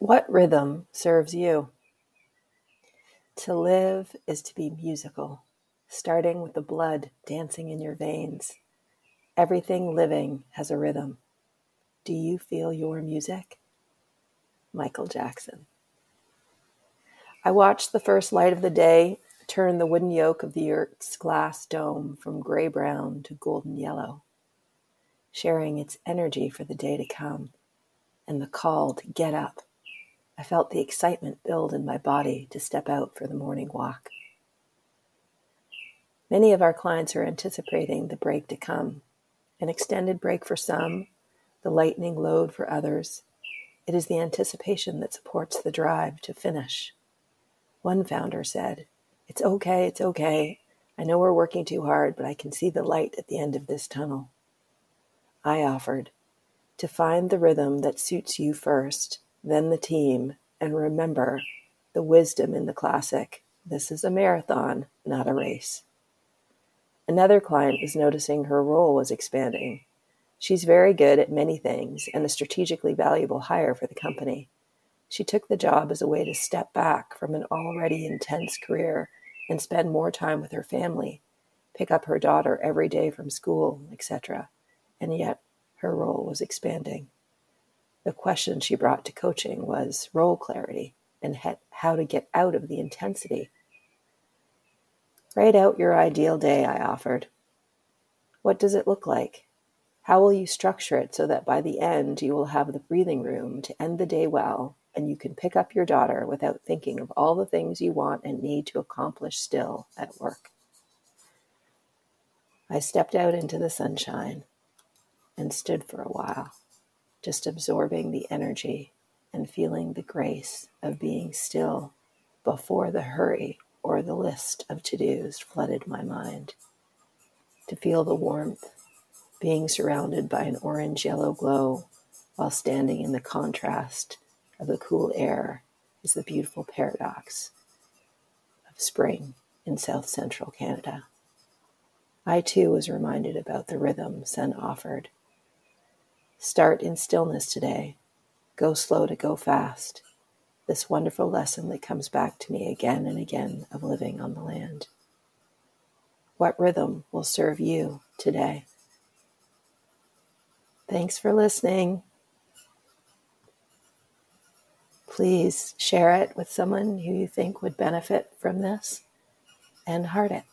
What rhythm serves you? To live is to be musical, starting with the blood dancing in your veins. Everything living has a rhythm. Do you feel your music? Michael Jackson. I watched the first light of the day turn the wooden yoke of the yurt's glass dome from gray brown to golden yellow, sharing its energy for the day to come and the call to get up I felt the excitement build in my body to step out for the morning walk. Many of our clients are anticipating the break to come, an extended break for some, the lightning load for others. It is the anticipation that supports the drive to finish. One founder said, It's okay, it's okay. I know we're working too hard, but I can see the light at the end of this tunnel. I offered, to find the rhythm that suits you first then the team, and remember the wisdom in the classic this is a marathon, not a race. Another client is noticing her role was expanding. She's very good at many things and a strategically valuable hire for the company. She took the job as a way to step back from an already intense career and spend more time with her family, pick up her daughter every day from school, etc. And yet her role was expanding. The question she brought to coaching was role clarity and how to get out of the intensity. Write out your ideal day, I offered. What does it look like? How will you structure it so that by the end you will have the breathing room to end the day well and you can pick up your daughter without thinking of all the things you want and need to accomplish still at work? I stepped out into the sunshine and stood for a while just absorbing the energy and feeling the grace of being still before the hurry or the list of to dos flooded my mind. To feel the warmth, being surrounded by an orange yellow glow while standing in the contrast of the cool air is the beautiful paradox of spring in south central Canada. I too was reminded about the rhythm Sun offered Start in stillness today. Go slow to go fast. This wonderful lesson that comes back to me again and again of living on the land. What rhythm will serve you today? Thanks for listening. Please share it with someone who you think would benefit from this and heart it.